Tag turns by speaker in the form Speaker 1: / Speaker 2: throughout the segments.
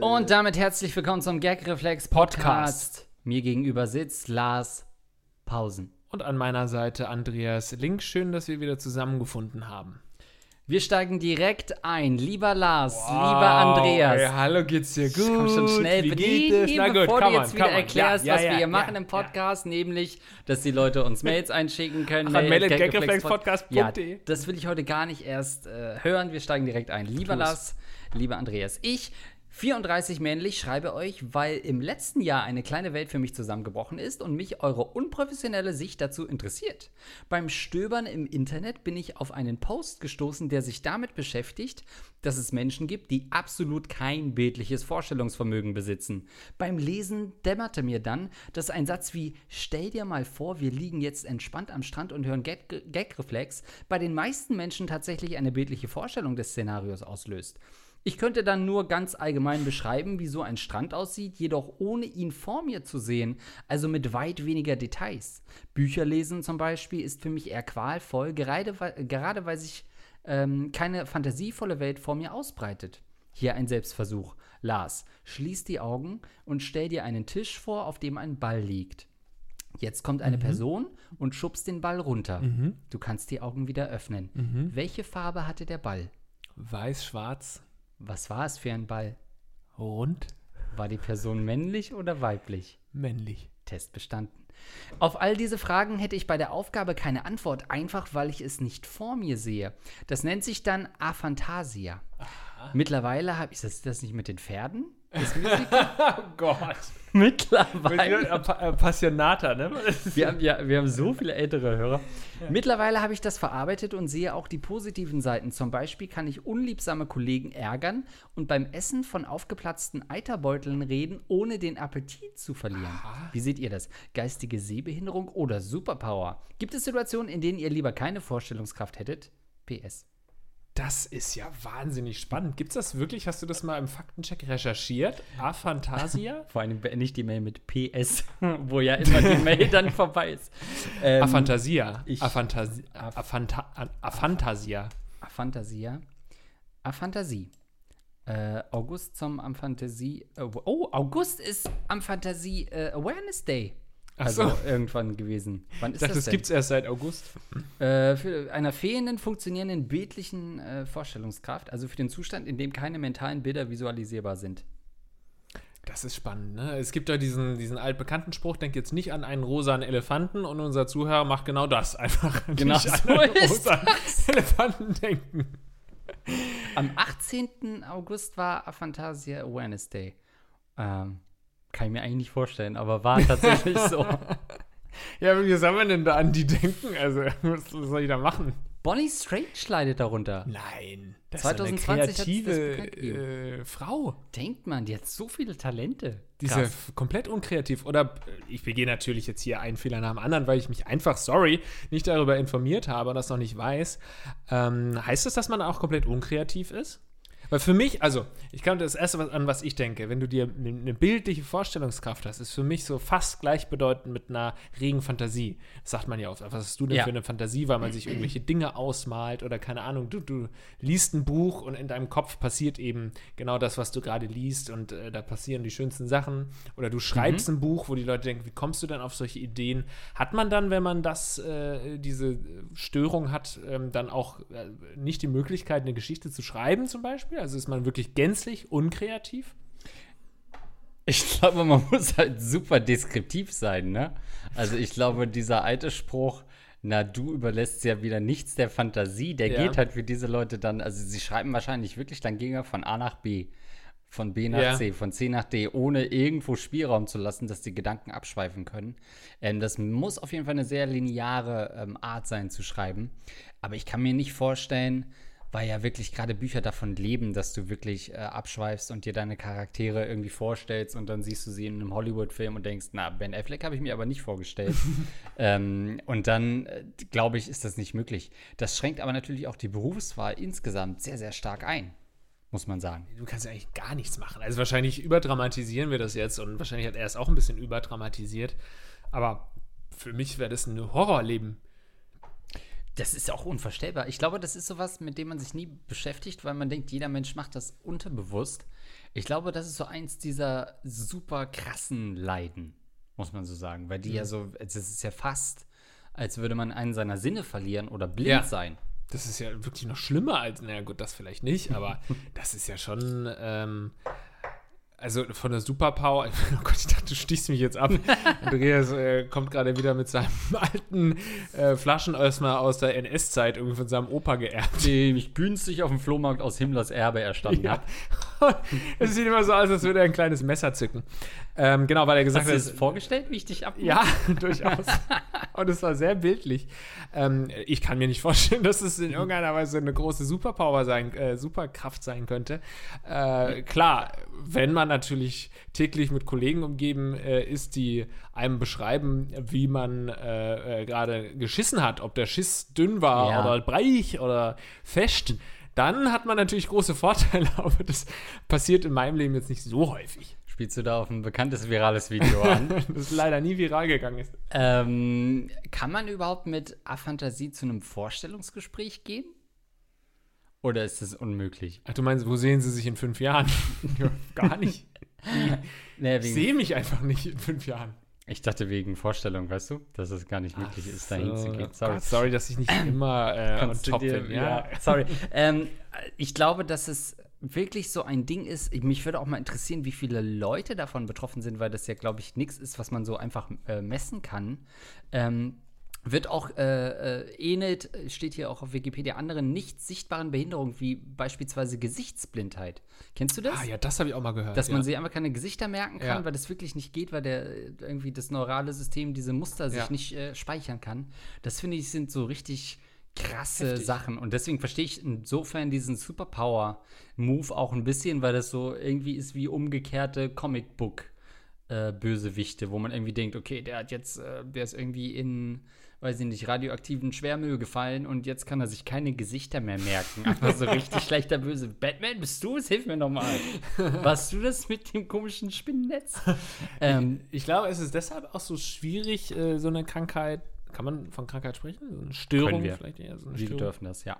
Speaker 1: Und damit herzlich willkommen zum Gag Reflex Podcast. Mir gegenüber sitzt Lars Pausen.
Speaker 2: Und an meiner Seite Andreas Link. Schön, dass wir wieder zusammengefunden haben.
Speaker 1: Wir steigen direkt ein. Lieber Lars, lieber Andreas.
Speaker 2: Hey, hallo, geht's dir gut?
Speaker 1: Komm schon schnell
Speaker 2: Wie geht es? Na gut,
Speaker 1: bevor du jetzt wieder
Speaker 2: komm on.
Speaker 1: erklärst,
Speaker 2: Ja,
Speaker 1: was
Speaker 2: ja,
Speaker 1: wir
Speaker 2: ja,
Speaker 1: hier machen
Speaker 2: ja,
Speaker 1: im Podcast, nämlich, dass die Leute uns Mails einschicken können.
Speaker 2: Ach,
Speaker 1: Mail-
Speaker 2: at
Speaker 1: gagreflexpod- Ja,
Speaker 2: gagreflexpodcast.de.
Speaker 1: das will ich heute gar nicht erst äh, hören. Wir steigen direkt ein. Lieber. Lars, lieber Andreas, ich 34 männlich schreibe euch, weil im letzten Jahr eine kleine Welt für mich zusammengebrochen ist und mich eure unprofessionelle Sicht dazu interessiert. Beim Stöbern im Internet bin ich auf einen Post gestoßen, der sich damit beschäftigt, dass es Menschen gibt, die absolut kein bildliches Vorstellungsvermögen besitzen. Beim Lesen dämmerte mir dann, dass ein Satz wie Stell dir mal vor, wir liegen jetzt entspannt am Strand und hören Gag- Gag-Reflex bei den meisten Menschen tatsächlich eine bildliche Vorstellung des Szenarios auslöst. Ich könnte dann nur ganz allgemein beschreiben, wie so ein Strand aussieht, jedoch ohne ihn vor mir zu sehen, also mit weit weniger Details. Bücher lesen zum Beispiel ist für mich eher qualvoll, gerade weil, gerade weil sich ähm, keine fantasievolle Welt vor mir ausbreitet. Hier ein Selbstversuch. Lars, schließ die Augen und stell dir einen Tisch vor, auf dem ein Ball liegt. Jetzt kommt eine Person und schubst den Ball runter. Du kannst die Augen wieder öffnen. Welche Farbe hatte der Ball?
Speaker 2: Weiß, schwarz,
Speaker 1: Was war es für ein Ball?
Speaker 2: rund,
Speaker 1: War die Person männlich oder weiblich?
Speaker 2: männlich.
Speaker 1: Test bestanden. Auf all diese Fragen hätte ich bei der Aufgabe keine Antwort, einfach weil ich es nicht vor mir sehe. Das nennt sich dann Aphantasia. Mittlerweile habe ich das, das nicht mit den Pferden? Das Musical?
Speaker 2: Oh Gott.
Speaker 1: Mittlerweile.
Speaker 2: Äh, Passionata, ne?
Speaker 1: Wir haben, ja, wir haben so viele ältere Hörer. Mittlerweile habe ich das verarbeitet und sehe auch die positiven Seiten. Zum Beispiel kann ich unliebsame Kollegen ärgern und beim Essen von aufgeplatzten Eiterbeuteln reden, ohne den Appetit zu verlieren. Wie seht ihr das? Geistige Sehbehinderung oder Superpower? Gibt es Situationen, in denen ihr lieber keine Vorstellungskraft hättet? PS.
Speaker 2: Das ist ja wahnsinnig spannend. Gibt's das wirklich? Hast du das mal im Faktencheck recherchiert? Aphantasia?
Speaker 1: Vor allem beende ich die Mail mit PS, wo ja immer die Mail dann vorbei ist. Ähm,
Speaker 2: Aphantasia.
Speaker 1: ich-
Speaker 2: Aphantasi Aphanta Aphantasia.
Speaker 1: Aphantasia. Aphantasie. Äh, August zum Amphantasie. Äh, oh, August ist Amphantasie äh, Awareness Day. Also
Speaker 2: so.
Speaker 1: irgendwann gewesen. Wann
Speaker 2: Ich
Speaker 1: ist
Speaker 2: dachte,
Speaker 1: das
Speaker 2: das
Speaker 1: denn?
Speaker 2: gibt's erst seit August.
Speaker 1: Äh, für einer fehlenden, funktionierenden bildlichen äh, Vorstellungskraft, also für den Zustand, in dem keine mentalen Bilder visualisierbar sind.
Speaker 2: Das ist spannend, ne? Es gibt ja diesen, diesen altbekannten Spruch, denk jetzt nicht an einen rosanen Elefanten und unser Zuhörer macht genau das. Einfach
Speaker 1: Genau
Speaker 2: nicht
Speaker 1: so
Speaker 2: an einen
Speaker 1: ist
Speaker 2: rosanen Elefanten denken.
Speaker 1: Am 18. August war Aphantasia Awareness Day. Ähm, kann ich mir eigentlich nicht vorstellen, aber war tatsächlich so.
Speaker 2: Ja, wie soll man denn da an die denken? Also, was soll ich da machen?
Speaker 1: Bonnie Strange leidet darunter.
Speaker 2: Nein. Das
Speaker 1: 2020
Speaker 2: ist eine kreative äh, Frau.
Speaker 1: Denkt man, die hat so viele Talente.
Speaker 2: Die ist ja komplett unkreativ. Oder äh, ich begehe natürlich jetzt hier einen Fehler nach dem anderen, weil ich mich einfach, sorry, nicht darüber informiert habe und das noch nicht weiß. Ähm, heißt das, dass man auch komplett unkreativ ist? Weil für mich, also, ich kann das erste, was, an was ich denke, wenn du dir eine eine bildliche Vorstellungskraft hast, ist für mich so fast gleichbedeutend mit einer regen Fantasie. Das sagt man ja oft. Was hast du denn
Speaker 1: Ja.
Speaker 2: für eine Fantasie, weil man sich irgendwelche Dinge ausmalt oder keine Ahnung, du, du liest ein Buch und in deinem Kopf passiert eben genau das, was du gerade liest und äh, da passieren die schönsten Sachen. Oder du schreibst ein Buch, wo die Leute denken, wie kommst du denn auf solche Ideen? Hat man dann, wenn man das, äh, diese Störung hat, ähm, dann auch äh, nicht die Möglichkeit, eine Geschichte zu schreiben zum Beispiel? Also ist man wirklich gänzlich unkreativ?
Speaker 1: Ich glaube, man muss halt super deskriptiv sein, ne? Also ich glaube, dieser alte Spruch, na, du überlässt ja wieder nichts der Fantasie, der
Speaker 2: Ja.
Speaker 1: geht halt für diese Leute dann, also sie schreiben wahrscheinlich wirklich, dann ging er von A nach B, von B nach
Speaker 2: Ja.
Speaker 1: C, von C nach D, ohne irgendwo Spielraum zu lassen, dass die Gedanken abschweifen können. Ähm, das muss auf jeden Fall eine sehr lineare ähm, Art sein zu schreiben. Aber ich kann mir nicht vorstellen, weil ja wirklich gerade Bücher davon leben, dass du wirklich äh, abschweifst und dir deine Charaktere irgendwie vorstellst und dann siehst du sie in einem Hollywood-Film und denkst, na, Ben Affleck habe ich mir aber nicht vorgestellt. ähm, und dann, äh, glaube ich, ist das nicht möglich. Das schränkt aber natürlich auch die Berufswahl insgesamt sehr, sehr stark ein, muss man sagen.
Speaker 2: Du kannst ja eigentlich gar nichts machen. Also wahrscheinlich überdramatisieren wir das jetzt und wahrscheinlich hat er es auch ein bisschen überdramatisiert. Aber für mich wäre das ein Horrorleben.
Speaker 1: Das ist auch unvorstellbar. Ich glaube, das ist sowas, mit dem man sich nie beschäftigt, weil man denkt, jeder Mensch macht das unterbewusst. Ich glaube, das ist so eins dieser super krassen Leiden, muss man so sagen. Weil die ja, ja so, es ist ja fast, als würde man einen seiner Sinne verlieren oder blind ja. sein.
Speaker 2: Das ist ja wirklich noch schlimmer als, naja gut, das vielleicht nicht, aber das ist ja schon, ähm, also von der Superpower, oh Gott, ich dachte, du stichst mich jetzt ab. Andreas äh, kommt gerade wieder mit seinem alten äh, Flaschenöffner aus der NS-Zeit irgendwie von seinem Opa geerbt.
Speaker 1: Den ich günstig auf dem Flohmarkt aus Himmlers Erbe erstanden ja.
Speaker 2: habe. es sieht immer so aus, als würde er ein kleines Messer zücken. Ähm, genau, weil er gesagt
Speaker 1: hat.
Speaker 2: Hast du
Speaker 1: es vorgestellt, wie ich dich ab?
Speaker 2: Ja, durchaus. Und es war sehr bildlich. Ähm, ich kann mir nicht vorstellen, dass es in irgendeiner Weise eine große Superpower sein, äh, Superkraft sein könnte. Äh, klar, wenn man natürlich täglich mit Kollegen umgeben äh, ist, die einem beschreiben, wie man äh, äh, gerade geschissen hat, ob der Schiss dünn war ja. oder breich oder fest, dann hat man natürlich große Vorteile, aber das passiert in meinem Leben jetzt nicht so häufig.
Speaker 1: Spielst du da auf ein bekanntes virales Video an?
Speaker 2: das leider nie viral gegangen ist.
Speaker 1: Ähm, kann man überhaupt mit Aphantasie zu einem Vorstellungsgespräch gehen? Oder ist das unmöglich?
Speaker 2: Ach, du meinst, wo sehen sie sich in fünf Jahren? Gar nicht. naja, ich sehe mich einfach nicht in fünf Jahren.
Speaker 1: Ich dachte wegen Vorstellung, weißt du, dass es gar nicht möglich Ach ist, dahin so. zu gehen.
Speaker 2: Sorry. Gott, sorry, dass ich nicht immer äh, on top dir, bin.
Speaker 1: Ja. ja. sorry. ähm, ich glaube, dass es wirklich so ein Ding ist, mich würde auch mal interessieren, wie viele Leute davon betroffen sind, weil das ja, glaube ich, nichts ist, was man so einfach äh, messen kann. Ähm, wird auch äh, äh, ähnelt, steht hier auch auf Wikipedia, anderen nicht sichtbaren Behinderungen, wie beispielsweise Gesichtsblindheit. Kennst du das?
Speaker 2: Ah ja, das habe ich auch mal gehört.
Speaker 1: Dass
Speaker 2: ja.
Speaker 1: man sich einfach keine Gesichter merken kann, ja. weil das wirklich nicht geht, weil der irgendwie das neurale System diese Muster sich ja. nicht äh, speichern kann. Das finde ich sind so richtig krasse Heftig. Sachen. Und deswegen verstehe ich insofern diesen Superpower-Move auch ein bisschen, weil das so irgendwie ist wie umgekehrte Comicbook-Bösewichte, äh, wo man irgendwie denkt, okay, der hat jetzt, äh, der ist irgendwie in, weiß ich nicht, radioaktiven Schwermüll gefallen und jetzt kann er sich keine Gesichter mehr merken. Einfach so richtig schlechter Böse. Batman, bist du es? Hilf mir nochmal. Warst du das mit dem komischen Spinnennetz?
Speaker 2: ähm, ich glaube, es ist deshalb auch so schwierig, äh, so eine Krankheit kann man von Krankheit sprechen? So eine Störung
Speaker 1: vielleicht eher? So eine wir Störung? dürfen das, ja.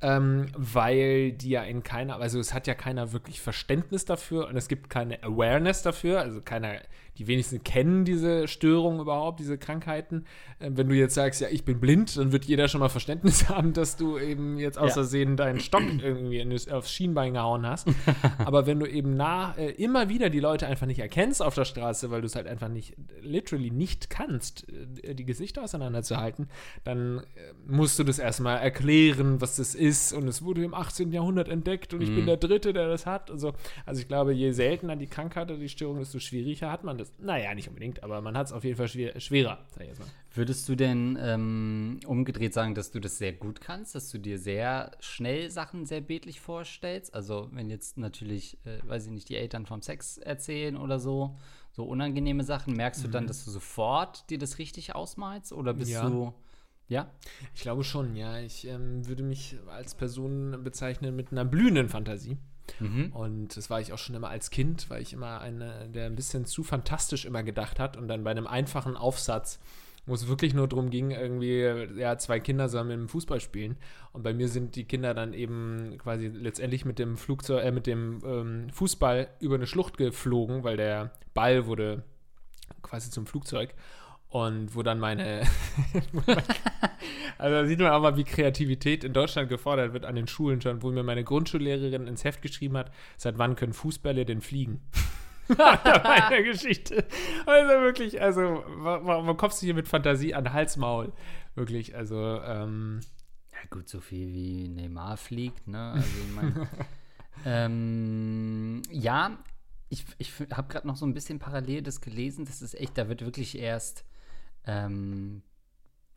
Speaker 2: Ähm, weil die ja in keiner, also es hat ja keiner wirklich Verständnis dafür und es gibt keine Awareness dafür, also keiner die wenigsten kennen diese Störungen überhaupt, diese Krankheiten. Äh, wenn du jetzt sagst, ja, ich bin blind, dann wird jeder schon mal Verständnis haben, dass du eben jetzt aus Versehen ja. deinen Stock irgendwie aufs Schienbein gehauen hast. Aber wenn du eben nach, äh, immer wieder die Leute einfach nicht erkennst auf der Straße, weil du es halt einfach nicht, literally nicht kannst, äh, die Gesichter auseinanderzuhalten, dann äh, musst du das erstmal erklären, was das ist. Und es wurde im 18. Jahrhundert entdeckt und ich bin mhm. der Dritte, der das hat. Also, also ich glaube, je seltener die Krankheit oder die Störung, desto schwieriger hat man das ist. Naja, nicht unbedingt, aber man hat es auf jeden Fall schwer, schwerer, sag ich jetzt mal.
Speaker 1: Würdest du denn ähm, umgedreht sagen, dass du das sehr gut kannst, dass du dir sehr schnell Sachen sehr bildlich vorstellst? Also, wenn jetzt natürlich, äh, weiß ich nicht, die Eltern vom Sex erzählen oder so, so unangenehme Sachen, merkst du dann, mhm. dass du sofort dir das richtig ausmalst? Oder bist ja. du. Ja?
Speaker 2: Ich glaube schon, ja. Ich ähm, würde mich als Person bezeichnen mit einer blühenden Fantasie. Mhm. Und das war ich auch schon immer als Kind, weil ich immer eine, der ein bisschen zu fantastisch immer gedacht hat und dann bei einem einfachen Aufsatz, wo es wirklich nur darum ging, irgendwie, ja, zwei Kinder sollen mit dem Fußball spielen. Und bei mir sind die Kinder dann eben quasi letztendlich mit dem Flugzeug, äh, mit dem ähm, Fußball über eine Schlucht geflogen, weil der Ball wurde quasi zum Flugzeug. Und wo dann meine. also da sieht man auch mal, wie Kreativität in Deutschland gefordert wird an den Schulen schon, wo mir meine Grundschullehrerin ins Heft geschrieben hat, seit wann können Fußbälle denn fliegen? meine Geschichte. Also wirklich, also man kommt sich hier mit Fantasie an Hals-Maul. Wirklich, also. Ähm,
Speaker 1: ja, gut, so viel wie Neymar fliegt, ne? Also, ich meine. ähm, ja, ich, ich habe gerade noch so ein bisschen parallel das gelesen. Das ist echt, da wird wirklich erst ähm,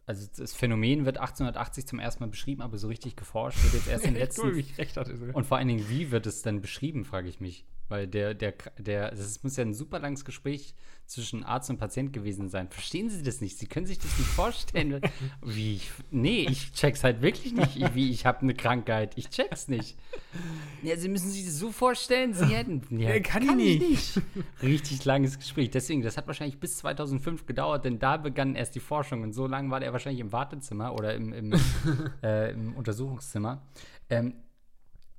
Speaker 1: also das Phänomen wird 1880 zum ersten Mal beschrieben, aber so richtig geforscht wird jetzt erst in den letzten.
Speaker 2: ich recht hatte.
Speaker 1: Und vor allen Dingen, wie wird es denn beschrieben, frage ich mich. Weil der, der, der, das muss ja ein super langes Gespräch zwischen Arzt und Patient gewesen sein. Verstehen Sie das nicht? Sie können sich das nicht vorstellen. wie ich, nee, ich check's halt wirklich nicht, wie ich habe eine Krankheit. Ich check's nicht. Ja, Sie müssen sich das so vorstellen, Sie hätten. Ja,
Speaker 2: kann ich nicht.
Speaker 1: nicht. Richtig langes Gespräch. Deswegen, das hat wahrscheinlich bis 2005 gedauert, denn da begann erst die Forschung und so lange war der wahrscheinlich im Wartezimmer oder im, im, äh, im Untersuchungszimmer. Ähm,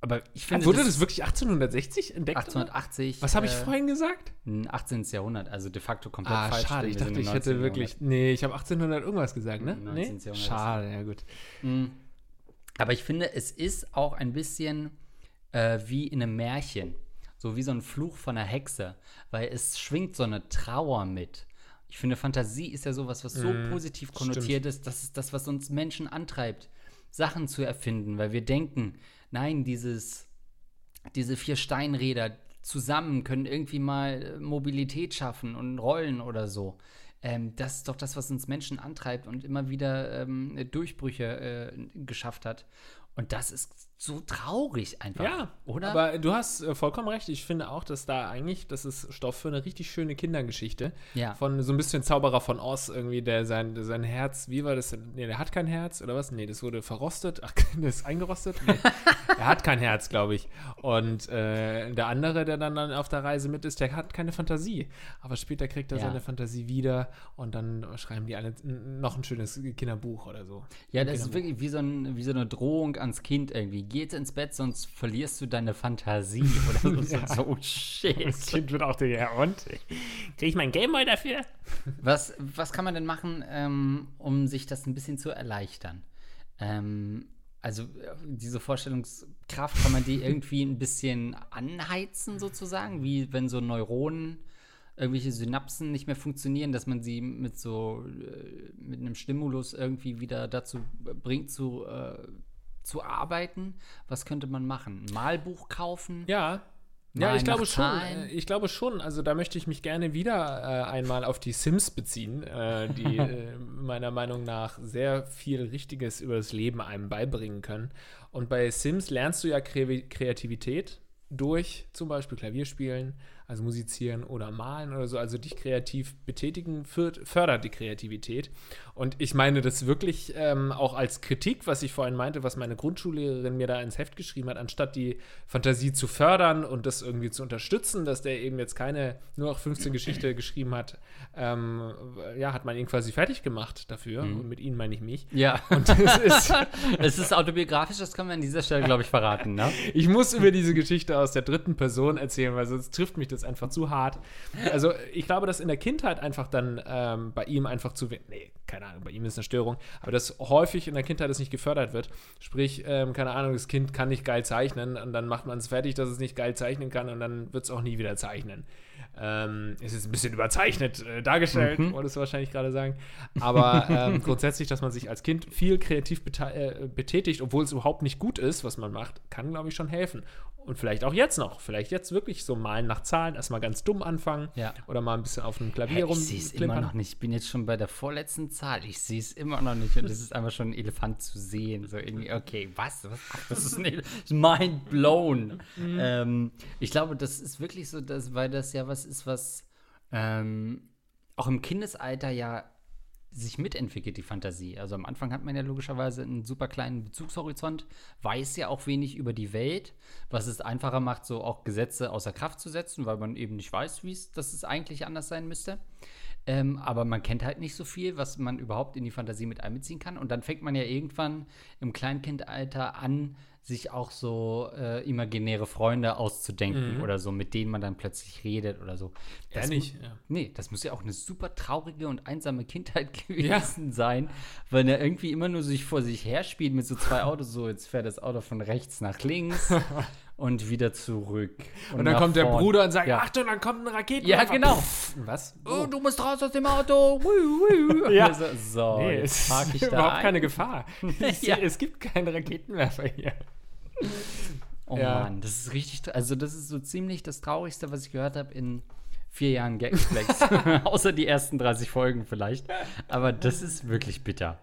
Speaker 1: aber ich finde.
Speaker 2: Wurde das, wirklich 1860 entdeckt?
Speaker 1: 1880.
Speaker 2: Was habe ich
Speaker 1: äh,
Speaker 2: vorhin gesagt?
Speaker 1: 18. Jahrhundert, also de facto komplett
Speaker 2: Ah,
Speaker 1: falsch.
Speaker 2: schade. Ich dachte, ich hätte
Speaker 1: 19.
Speaker 2: wirklich. Nee, ich habe 1800 irgendwas gesagt, ne?
Speaker 1: 19.
Speaker 2: Nee?
Speaker 1: Jahrhundert.
Speaker 2: Schade, ja gut.
Speaker 1: Jahrhundert. Aber ich finde, es ist auch ein bisschen äh, wie in einem Märchen. So wie so ein Fluch von einer Hexe. Weil es schwingt so eine Trauer mit. Ich finde, Fantasie ist ja sowas, was so positiv konnotiert ist. Das ist das, was uns Menschen antreibt, Sachen zu erfinden. Weil wir denken, nein, dieses diese vier Steinräder zusammen können irgendwie mal äh, Mobilität schaffen und rollen oder so. Ähm, das ist doch das, was uns Menschen antreibt und immer wieder ähm, Durchbrüche äh, geschafft hat. Und das ist so traurig einfach.
Speaker 2: Ja,
Speaker 1: oder?
Speaker 2: Aber du hast äh, vollkommen recht. Ich finde auch, dass da eigentlich, das ist Stoff für eine richtig schöne Kindergeschichte.
Speaker 1: Ja.
Speaker 2: Von so ein bisschen Zauberer von Oz irgendwie, der sein, sein Herz, wie war das denn? Nee, der hat kein Herz oder was? Nee, das wurde verrostet. Ach, das ist eingerostet? Nee. er hat kein Herz, glaube ich. Und äh, der andere, der dann, dann auf der Reise mit ist, der hat keine Fantasie. Aber später kriegt er
Speaker 1: Ja.
Speaker 2: seine Fantasie wieder und dann schreiben die alle noch ein schönes Kinderbuch oder so.
Speaker 1: ja, das ist wirklich wie so, ein, wie so eine Drohung ans Kind irgendwie. Geh jetzt ins Bett, sonst verlierst du deine Fantasie. Oder so,
Speaker 2: Ja.
Speaker 1: so, oh shit.
Speaker 2: Kind wird auch der, ja und? Kriege ich mein Gameboy dafür?
Speaker 1: Was, was kann man denn machen, ähm, um sich das ein bisschen zu erleichtern? Ähm, also äh, diese Vorstellungskraft, kann man die irgendwie ein bisschen anheizen sozusagen, wie wenn so Neuronen, irgendwelche Synapsen nicht mehr funktionieren, dass man sie mit so, äh, mit einem Stimulus irgendwie wieder dazu bringt zu, äh, zu arbeiten. Was könnte man machen? Ein Malbuch kaufen?
Speaker 2: Ja. Ja, ich glaube schon.
Speaker 1: Zahlen?
Speaker 2: äh, Ich glaube schon. Also da möchte ich mich gerne wieder äh, einmal auf die Sims beziehen, äh, die äh, meiner Meinung nach sehr viel Richtiges über das Leben einem beibringen können. Und bei Sims lernst du ja Kre Kreativität durch zum Beispiel Klavierspielen, also musizieren oder malen oder so, also dich kreativ betätigen, fördert, die Kreativität. Und ich meine das wirklich ähm, auch als Kritik, was ich vorhin meinte, was meine Grundschullehrerin mir da ins Heft geschrieben hat, anstatt die Fantasie zu fördern und das irgendwie zu unterstützen, dass der eben jetzt keine nur auch 15 Geschichte geschrieben hat, ähm, ja, hat man ihn quasi fertig gemacht dafür. Und mit ihnen meine ich mich.
Speaker 1: Ja.
Speaker 2: Und das ist,
Speaker 1: es ist autobiografisch, das können wir an dieser Stelle, glaube ich, verraten, ne?
Speaker 2: Ich muss über diese Geschichte aus der dritten Person erzählen, weil sonst trifft mich das einfach zu hart. Also ich glaube, dass in der Kindheit einfach dann ähm, bei ihm einfach zu wenig, nee, keine Ahnung, bei ihm ist eine Störung, aber dass häufig in der Kindheit das nicht gefördert wird. Sprich, ähm, keine Ahnung, das Kind kann nicht geil zeichnen und dann macht man es fertig, dass es nicht geil zeichnen kann und dann wird es auch nie wieder zeichnen. Ähm, es ist ein bisschen überzeichnet äh, dargestellt, wolltest du wahrscheinlich gerade sagen. Aber ähm, grundsätzlich, dass man sich als Kind viel kreativ äh, betätigt, obwohl es überhaupt nicht gut ist, was man macht, kann, glaube ich, schon helfen. Und vielleicht auch jetzt noch. Vielleicht jetzt wirklich so malen nach Zahlen, erstmal ganz dumm anfangen.
Speaker 1: Ja.
Speaker 2: Oder mal ein bisschen auf dem Klavier rum.
Speaker 1: ich sehe es immer noch nicht. Ich bin jetzt schon bei der vorletzten Zahl. Ich sehe es immer noch nicht. Und es ist einfach schon ein Elefant zu sehen. So irgendwie, okay, was? was? Das ist ein Mind blown. Ähm, ich glaube, das ist wirklich so, dass, weil das ja was ist, was ähm, auch im Kindesalter ja sich mitentwickelt, die Fantasie. Also am Anfang hat man ja logischerweise einen super kleinen Bezugshorizont, weiß ja auch wenig über die Welt, was es einfacher macht, so auch Gesetze außer Kraft zu setzen, weil man eben nicht weiß, wie es, dass es eigentlich anders sein müsste. Ähm, aber man kennt halt nicht so viel, was man überhaupt in die Fantasie mit einbeziehen kann. Und dann fängt man ja irgendwann im Kleinkindalter an, sich auch so äh, imaginäre Freunde auszudenken oder so, mit denen man dann plötzlich redet oder so.
Speaker 2: Ja,
Speaker 1: Das
Speaker 2: nicht,
Speaker 1: mu-
Speaker 2: ja.
Speaker 1: Nee, das muss ja auch eine super traurige und einsame Kindheit gewesen sein, weil er irgendwie immer nur sich vor sich her spielt mit so zwei Autos. So, jetzt fährt das Auto von rechts nach links und wieder zurück.
Speaker 2: Und dann
Speaker 1: nach
Speaker 2: kommt der
Speaker 1: vorn.
Speaker 2: Bruder und sagt,
Speaker 1: ja.
Speaker 2: Achtung, dann kommt ein Raketen.
Speaker 1: Ja, genau.
Speaker 2: Was?
Speaker 1: Oh, du musst raus aus dem Auto.
Speaker 2: Ja.
Speaker 1: So, so
Speaker 2: Nee,
Speaker 1: jetzt
Speaker 2: es ist
Speaker 1: ich da
Speaker 2: überhaupt
Speaker 1: ein.
Speaker 2: keine Gefahr. Es,
Speaker 1: Ja.
Speaker 2: es gibt keine Raketenwerfer hier.
Speaker 1: Oh
Speaker 2: Ja.
Speaker 1: Mann, das ist richtig. Also, das ist so ziemlich das Traurigste, was ich gehört habe in vier Jahren Gagflex. Außer die ersten 30 Folgen vielleicht. Aber das ist wirklich bitter.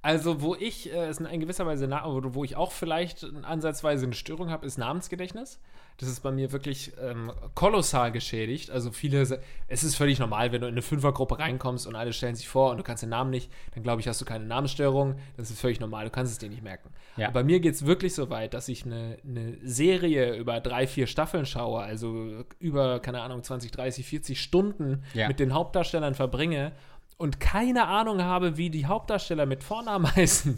Speaker 2: Also, wo ich, äh, ist in gewisser Weise, wo ich auch vielleicht ansatzweise eine Störung habe, ist Namensgedächtnis. Das ist bei mir wirklich ähm, kolossal geschädigt. Also viele, es ist völlig normal, wenn du in eine Fünfergruppe reinkommst und alle stellen sich vor und du kannst den Namen nicht, dann glaube ich, hast du keine Namensstörung. Das ist völlig normal, du kannst es dir nicht merken. Ja. bei mir geht es wirklich so weit, dass ich eine, eine Serie über drei, vier Staffeln schaue, also über, keine Ahnung, 20, 30, 40 Stunden ja. mit den Hauptdarstellern verbringe und keine Ahnung habe, wie die Hauptdarsteller mit Vornamen heißen.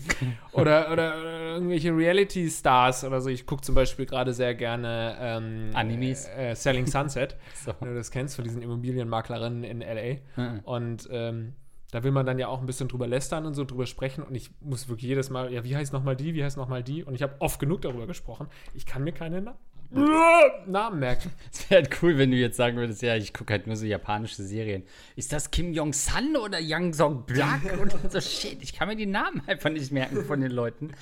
Speaker 2: oder, oder, oder, irgendwelche Reality-Stars oder so. Ich gucke zum Beispiel gerade sehr gerne ähm,
Speaker 1: Animes.
Speaker 2: Äh, Selling Sunset. so. Wenn du das kennst, von diesen Immobilienmaklerinnen in L.A. Mhm. Und ähm, da will man dann ja auch ein bisschen drüber lästern und so drüber sprechen. Und ich muss wirklich jedes Mal, ja, wie heißt nochmal die, wie heißt nochmal die? Und ich habe oft genug darüber gesprochen. Ich kann mir keine Namen Namen merken.
Speaker 1: Es wäre halt cool, wenn du jetzt sagen würdest, ja, ich gucke halt nur so japanische Serien. Ist das Kim Jong-sun oder Yang Song-Blak? und so, shit, ich kann mir die Namen einfach nicht merken von den Leuten.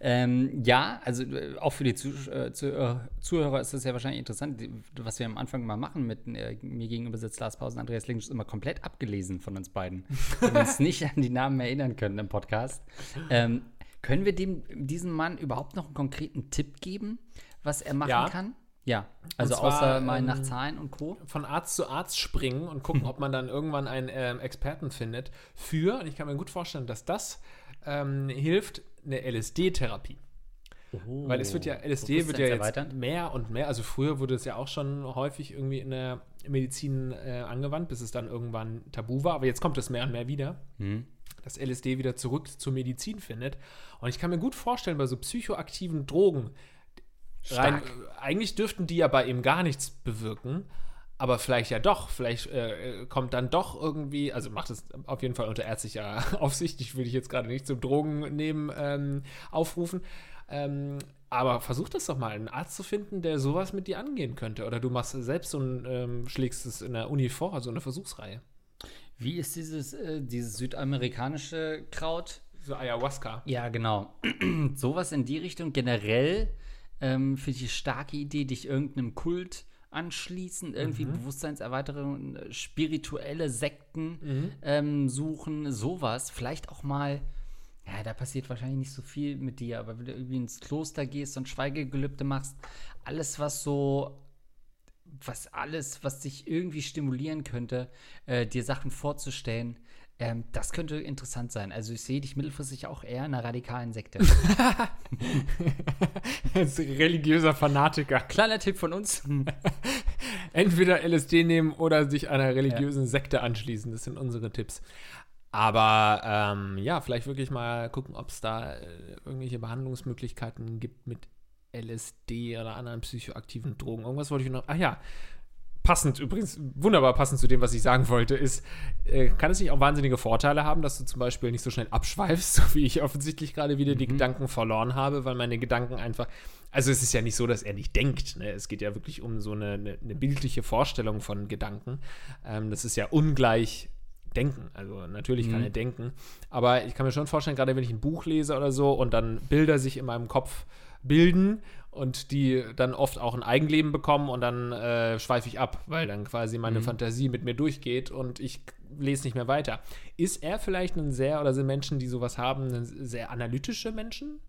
Speaker 1: Ähm, ja, also äh, auch für die Zuh äh, äh, Zuhörer ist das ja wahrscheinlich interessant, was wir am Anfang mal machen mit äh, mir gegenüber sitzt Lars Pausen, Andreas Link ist immer komplett abgelesen von uns beiden. Wenn wir uns nicht an die Namen erinnern können im Podcast. Ähm, können wir dem, diesem Mann überhaupt noch einen konkreten Tipp geben? Was er machen ja. kann? Ja, also zwar, außer mal nach ähm, Zahlen und Co.
Speaker 2: Von Arzt zu Arzt springen und gucken, ob man dann irgendwann einen äh, Experten findet für, und ich kann mir gut vorstellen, dass das ähm, hilft, eine LSD-Therapie. Oh, Weil es wird ja, LSD wird ja jetzt mehr und mehr, also früher wurde es ja auch schon häufig irgendwie in der Medizin äh, angewandt, bis es dann irgendwann tabu war, aber jetzt kommt es mehr und mehr wieder. Hm dass LSD wieder zurück zur Medizin findet. Und ich kann mir gut vorstellen, bei so psychoaktiven Drogen, Rein, eigentlich dürften die ja bei ihm gar nichts bewirken. Aber vielleicht ja doch, vielleicht äh, kommt dann doch irgendwie, also macht es auf jeden Fall unter ärztlicher Aufsicht. Ich will dich jetzt gerade nicht zum Drogen nehmen ähm, aufrufen. Ähm, aber versuch das doch mal, einen Arzt zu finden, der sowas mit dir angehen könnte. Oder du machst selbst so ein, ähm, schlägst es in der Uni vor, so also eine Versuchsreihe.
Speaker 1: Wie ist dieses, äh, dieses südamerikanische Kraut?
Speaker 2: So Ayahuasca.
Speaker 1: Ja, genau. sowas in die Richtung generell ähm, Finde ich eine starke Idee, dich irgendeinem Kult anschließen, irgendwie mhm. Bewusstseinserweiterung, spirituelle Sekten mhm. ähm, suchen, sowas. Vielleicht auch mal, ja, da passiert wahrscheinlich nicht so viel mit dir, aber wenn du irgendwie ins Kloster gehst und Schweigegelübde machst, alles, was so was alles, was dich irgendwie stimulieren könnte, äh, dir Sachen vorzustellen, ähm, das könnte interessant sein. Also ich sehe dich mittelfristig auch eher in einer radikalen Sekte.
Speaker 2: Als religiöser Fanatiker.
Speaker 1: Kleiner Tipp von uns.
Speaker 2: Entweder LSD nehmen oder sich einer religiösen ja. Sekte anschließen. Das sind unsere Tipps. Aber ähm, ja, vielleicht wirklich mal gucken, ob es da äh, irgendwelche Behandlungsmöglichkeiten gibt mit LSD oder anderen psychoaktiven Drogen. Irgendwas wollte ich noch. Ach ja, passend, übrigens wunderbar passend zu dem, was ich sagen wollte, ist, äh, kann es nicht auch wahnsinnige Vorteile haben, dass du zum Beispiel nicht so schnell abschweifst, so wie ich offensichtlich gerade wieder mhm. die Gedanken verloren habe, weil meine Gedanken einfach. Also es ist ja nicht so, dass er nicht denkt. Ne? Es geht ja wirklich um so eine, eine, eine bildliche Vorstellung von Gedanken. Ähm, das ist ja ungleich denken. Also natürlich kann mhm. er denken. Aber ich kann mir schon vorstellen, gerade wenn ich ein Buch lese oder so und dann Bilder sich in meinem Kopf bilden und die dann oft auch ein Eigenleben bekommen und dann äh, schweife ich ab, weil dann quasi meine mhm. Fantasie mit mir durchgeht und ich lese nicht mehr weiter. Ist er vielleicht ein sehr, oder sind Menschen, die sowas haben, sehr analytische Menschen?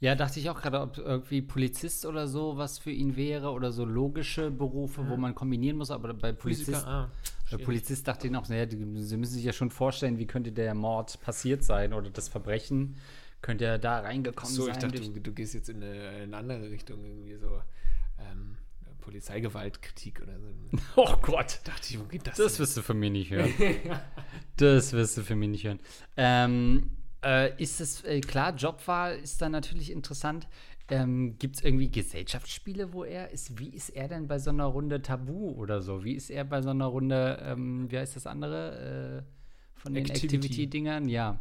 Speaker 1: Ja, dachte ich auch gerade, ob irgendwie Polizist oder so was für ihn wäre oder so logische Berufe, ja. wo man kombinieren muss, aber bei Polizist, ah, bei Polizist dachte ich auch, naja, sie müssen sich ja schon vorstellen, wie könnte der Mord passiert sein oder das Verbrechen könnte ja da reingekommen
Speaker 2: so,
Speaker 1: sein.
Speaker 2: So, ich dachte, du, du, gehst jetzt in eine, in eine, andere Richtung, irgendwie so ähm, Polizeigewaltkritik oder so.
Speaker 1: Oh Gott. Dachte ich, wo geht das? Das denn? wirst du von mir nicht hören. das wirst du von mir nicht hören. Ähm, äh, ist es, äh, klar, Jobwahl ist dann natürlich interessant. Ähm, Gibt es irgendwie Gesellschaftsspiele, wo er ist? Wie ist er denn bei so einer Runde Tabu oder so? Wie ist er bei so einer Runde, ähm, wie heißt das andere? Äh, von den Activity-Dingern? Activity ja.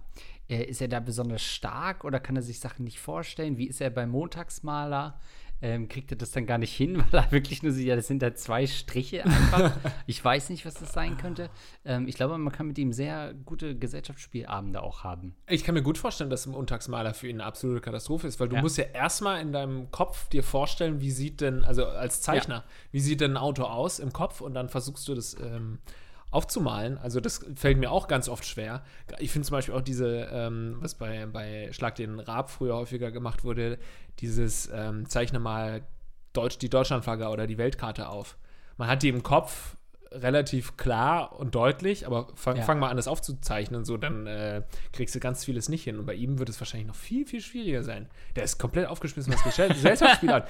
Speaker 1: Äh, ist er da besonders stark oder kann er sich Sachen nicht vorstellen? Wie ist er beim Montagsmaler? Ähm, kriegt er das dann gar nicht hin, weil er wirklich nur sieht, ja, das sind da zwei Striche einfach. ich weiß nicht, was das sein könnte. Ähm, ich glaube, man kann mit ihm sehr gute Gesellschaftsspielabende auch haben.
Speaker 2: Ich kann mir gut vorstellen, dass ein Montagsmaler für ihn eine absolute Katastrophe ist, weil du ja. musst ja erstmal in deinem Kopf dir vorstellen, wie sieht denn, also als Zeichner, ja. wie sieht denn ein Auto aus im Kopf und dann versuchst du das ähm, aufzumalen. Also das fällt mir auch ganz oft schwer. Ich finde zum Beispiel auch diese, ähm, was bei, bei Schlag den Raab früher häufiger gemacht wurde, dieses ähm, Zeichne mal Deutsch, die Deutschlandflagge oder die Weltkarte auf. Man hat die im Kopf relativ klar und deutlich, aber fang,
Speaker 1: Ja.
Speaker 2: fang mal an, das aufzuzeichnen, so dann äh, kriegst du ganz vieles nicht hin. Und bei ihm wird es wahrscheinlich noch viel, viel schwieriger sein. Der ist komplett aufgeschmissen, was Gesell- Gesellschaftsspiel hat.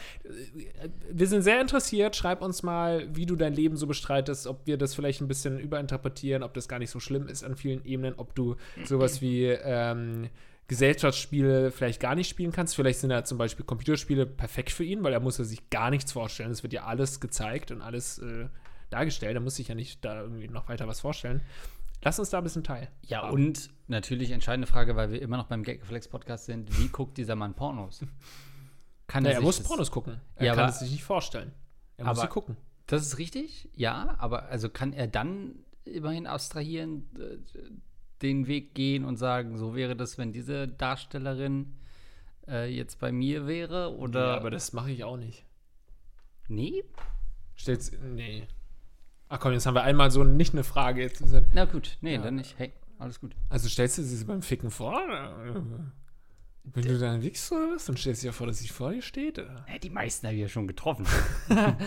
Speaker 2: Wir sind sehr interessiert. Schreib uns mal, wie du dein Leben so bestreitest, ob wir das vielleicht ein bisschen überinterpretieren, ob das gar nicht so schlimm ist an vielen Ebenen, ob du sowas wie ähm, Gesellschaftsspiele vielleicht gar nicht spielen kannst. Vielleicht sind ja zum Beispiel Computerspiele perfekt für ihn, weil er muss ja sich gar nichts vorstellen. Es wird ja alles gezeigt und alles äh, dargestellt. Er muss sich ja nicht da irgendwie noch weiter was vorstellen. Lass uns da ein bisschen teil.
Speaker 1: Ja,
Speaker 2: haben.
Speaker 1: und natürlich entscheidende Frage, weil wir immer noch beim Gagreflex-Podcast sind: Wie guckt dieser Mann Pornos? Kann
Speaker 2: Na, er
Speaker 1: sich
Speaker 2: muss Pornos gucken. Er
Speaker 1: Ja,
Speaker 2: kann
Speaker 1: aber-
Speaker 2: es sich nicht vorstellen. Er muss sie gucken.
Speaker 1: Das ist richtig, ja, aber also kann er dann immerhin abstrahieren, den Weg gehen und sagen, so wäre das, wenn diese Darstellerin äh, jetzt bei mir wäre? Oder.
Speaker 2: ja, aber das mache ich auch nicht.
Speaker 1: nee?
Speaker 2: Stell's. Nee. Ach komm, jetzt haben wir einmal so nicht eine Frage. Jetzt
Speaker 1: Na gut, nee,
Speaker 2: Ja.
Speaker 1: dann nicht. Hey, alles gut.
Speaker 2: also stellst du sie beim Ficken vor? Wenn du dann wichst oder was, dann stellst du dir vor, dass sie vor dir steht?
Speaker 1: Ja, die meisten habe ich ja schon getroffen.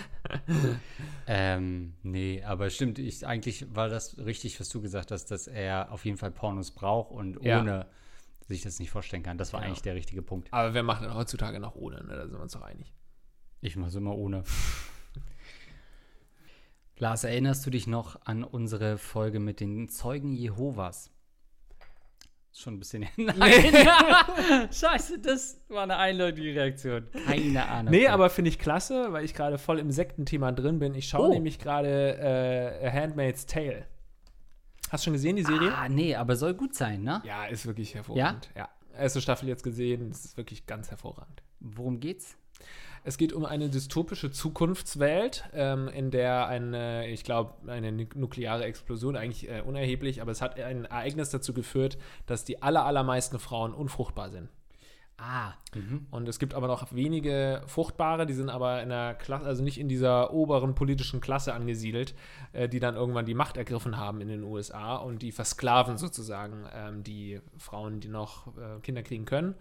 Speaker 1: ähm, nee, aber stimmt, ich, eigentlich war das richtig, was du gesagt hast, dass er auf jeden Fall Pornos braucht und
Speaker 2: Ja.
Speaker 1: ohne sich das nicht vorstellen kann. Das war
Speaker 2: Ja.
Speaker 1: eigentlich der richtige Punkt.
Speaker 2: Aber wer macht denn heutzutage noch ohne? Ne? Da sind wir uns doch einig.
Speaker 1: Ich mache es immer ohne. Lars, erinnerst du dich noch an unsere Folge mit den Zeugen Jehovas? Schon ein bisschen. Nein! Scheiße, das war eine einleutige Reaktion. Keine Ahnung.
Speaker 2: Nee, aber finde ich klasse, weil ich gerade voll im Sektenthema drin bin. Ich schaue
Speaker 1: Oh.
Speaker 2: nämlich gerade äh, Handmaid's Tale. Hast du schon gesehen, die Serie?
Speaker 1: Ah, nee, aber soll gut sein, ne?
Speaker 2: Ja, ist wirklich hervorragend. Ja? Erste Staffel jetzt gesehen, es ist wirklich ganz hervorragend.
Speaker 1: Worum geht's?
Speaker 2: Es geht um eine dystopische Zukunftswelt, ähm, in der eine, ich glaube, eine nu- nukleare Explosion, eigentlich äh, unerheblich, aber es hat ein Ereignis dazu geführt, dass die aller, allermeisten Frauen unfruchtbar sind.
Speaker 1: Ah, mhm.
Speaker 2: Und es gibt aber noch wenige Fruchtbare, die sind aber in der Klasse, also nicht in dieser oberen politischen Klasse angesiedelt, äh, die dann irgendwann die Macht ergriffen haben in den USA und die versklaven sozusagen ähm, die Frauen, die noch äh, Kinder kriegen können.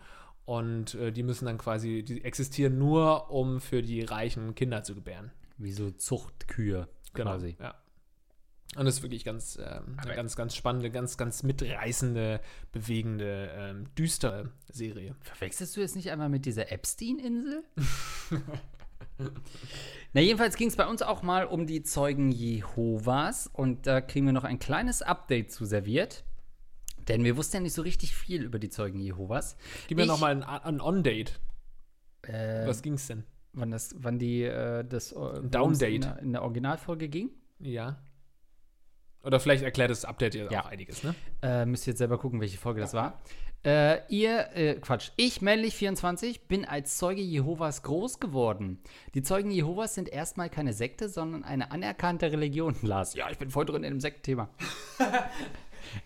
Speaker 2: Und äh, die müssen dann quasi, die existieren nur, um für die Reichen Kinder zu gebären.
Speaker 1: wie so Zuchtkühe quasi.
Speaker 2: Ja. Und das ist wirklich ganz, ähm, eine ganz, ganz spannende, ganz, ganz mitreißende, bewegende, ähm, düstere Serie.
Speaker 1: Verwechselst du jetzt nicht einmal mit dieser Epstein-Insel? Na, jedenfalls ging es bei uns auch mal um die Zeugen Jehovas und da kriegen wir noch ein kleines Update zu serviert. Denn wir wussten ja nicht so richtig viel über die Zeugen Jehovas.
Speaker 2: Gib mir
Speaker 1: Ich-
Speaker 2: noch mal ein, ein On-Date.
Speaker 1: Äh,
Speaker 2: Was ging's denn?
Speaker 1: wann, das, wann die äh, das äh,
Speaker 2: Downdate.
Speaker 1: In, der- in der Originalfolge ging.
Speaker 2: Ja. Oder vielleicht erklärt das Update ja,
Speaker 1: Ja.
Speaker 2: auch einiges, ne?
Speaker 1: Äh, müsst ihr jetzt selber gucken, welche Folge das war. Äh, ihr, äh, Quatsch, ich, männlich 24, bin als Zeuge Jehovas groß geworden. Die Zeugen Jehovas sind erstmal keine Sekte, sondern eine anerkannte Religion, Lars. Ja, ich bin voll drin in dem Sektthema.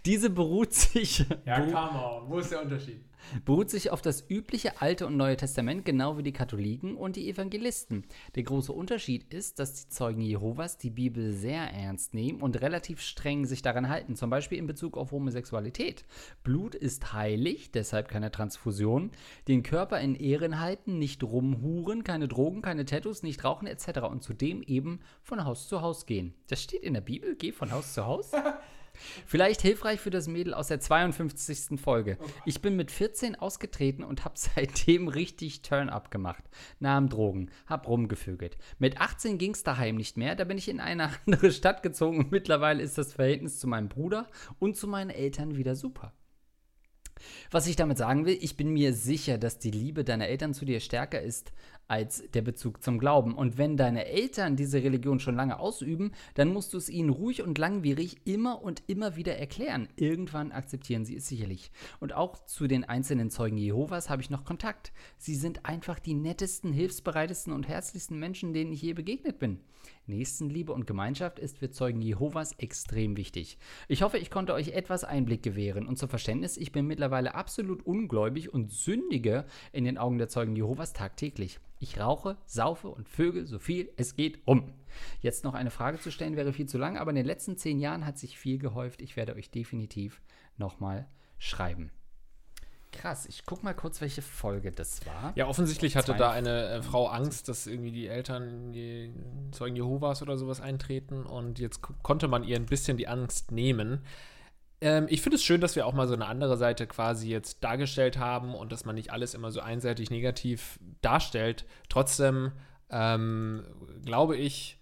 Speaker 1: Diese beruht sich,
Speaker 2: come on. Wo ist der Unterschied?
Speaker 1: beruht sich auf das übliche Alte und Neue Testament, genau wie die Katholiken und die Evangelisten. Der große Unterschied ist, dass die Zeugen Jehovas die Bibel sehr ernst nehmen und relativ streng sich daran halten, zum Beispiel in Bezug auf Homosexualität. Blut ist heilig, deshalb keine Transfusion, den Körper in Ehren halten, nicht rumhuren, keine Drogen, keine Tattoos, nicht rauchen etc. und zudem eben von Haus zu Haus gehen. Das steht in der Bibel, geh von Haus zu Haus. Vielleicht hilfreich für das Mädel aus der 52. Folge. Ich bin mit 14 ausgetreten und habe seitdem richtig Turn-up gemacht. Nahm Drogen, hab rumgevögelt. Mit 18 ging es daheim nicht mehr, da bin ich in eine andere Stadt gezogen und mittlerweile ist das Verhältnis zu meinem Bruder und zu meinen Eltern wieder super. Was ich damit sagen will, ich bin mir sicher, dass die Liebe deiner Eltern zu dir stärker ist als der Bezug zum Glauben. Und wenn deine Eltern diese Religion schon lange ausüben, dann musst du es ihnen ruhig und langwierig immer und immer wieder erklären. Irgendwann akzeptieren sie es sicherlich. Und auch zu den einzelnen Zeugen Jehovas habe ich noch Kontakt. Sie sind einfach die nettesten, hilfsbereitesten und herzlichsten Menschen, denen ich je begegnet bin. Nächstenliebe und Gemeinschaft ist für Zeugen Jehovas extrem wichtig. Ich hoffe, ich konnte euch etwas Einblick gewähren und zum Verständnis, ich bin mittlerweile absolut ungläubig und sündige in den Augen der Zeugen Jehovas tagtäglich. Ich rauche, saufe und vögel so viel es geht rum. Jetzt noch eine Frage zu stellen wäre viel zu lang, aber in den letzten zehn Jahren hat sich viel gehäuft. Ich werde euch definitiv nochmal schreiben. Krass, ich guck mal kurz, welche Folge das war.
Speaker 2: Ja, offensichtlich hatte da eine äh, Frau Angst, dass irgendwie die Eltern die Zeugen Jehovas oder sowas eintreten und jetzt konnte man ihr ein bisschen die Angst nehmen. Ähm, ich finde es schön, dass wir auch mal so eine andere Seite quasi jetzt dargestellt haben und dass man nicht alles immer so einseitig negativ darstellt. Trotzdem ähm, glaube ich,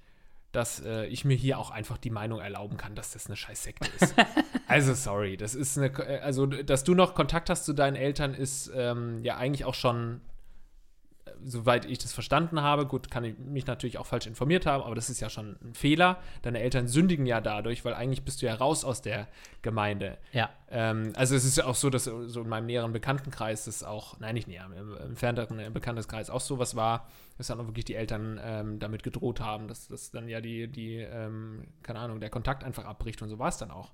Speaker 2: dass äh, ich mir hier auch einfach die Meinung erlauben kann, dass das eine scheiß Sekte ist. also sorry, das ist eine, also dass du noch Kontakt hast zu deinen Eltern ist ähm, ja eigentlich auch schon soweit ich das verstanden habe, gut, kann ich mich natürlich auch falsch informiert haben, aber das ist ja schon ein Fehler. Deine Eltern sündigen ja dadurch, weil eigentlich bist du ja raus aus der Gemeinde.
Speaker 1: Ja.
Speaker 2: Ähm, also es ist ja auch so, dass so in meinem näheren Bekanntenkreis das auch, nein, nicht näher, im entfernteren Bekanntenkreis auch sowas war, dass dann auch wirklich die Eltern ähm, damit gedroht haben, dass, dass dann ja die, die ähm, keine Ahnung, der Kontakt einfach abbricht und so war es dann auch.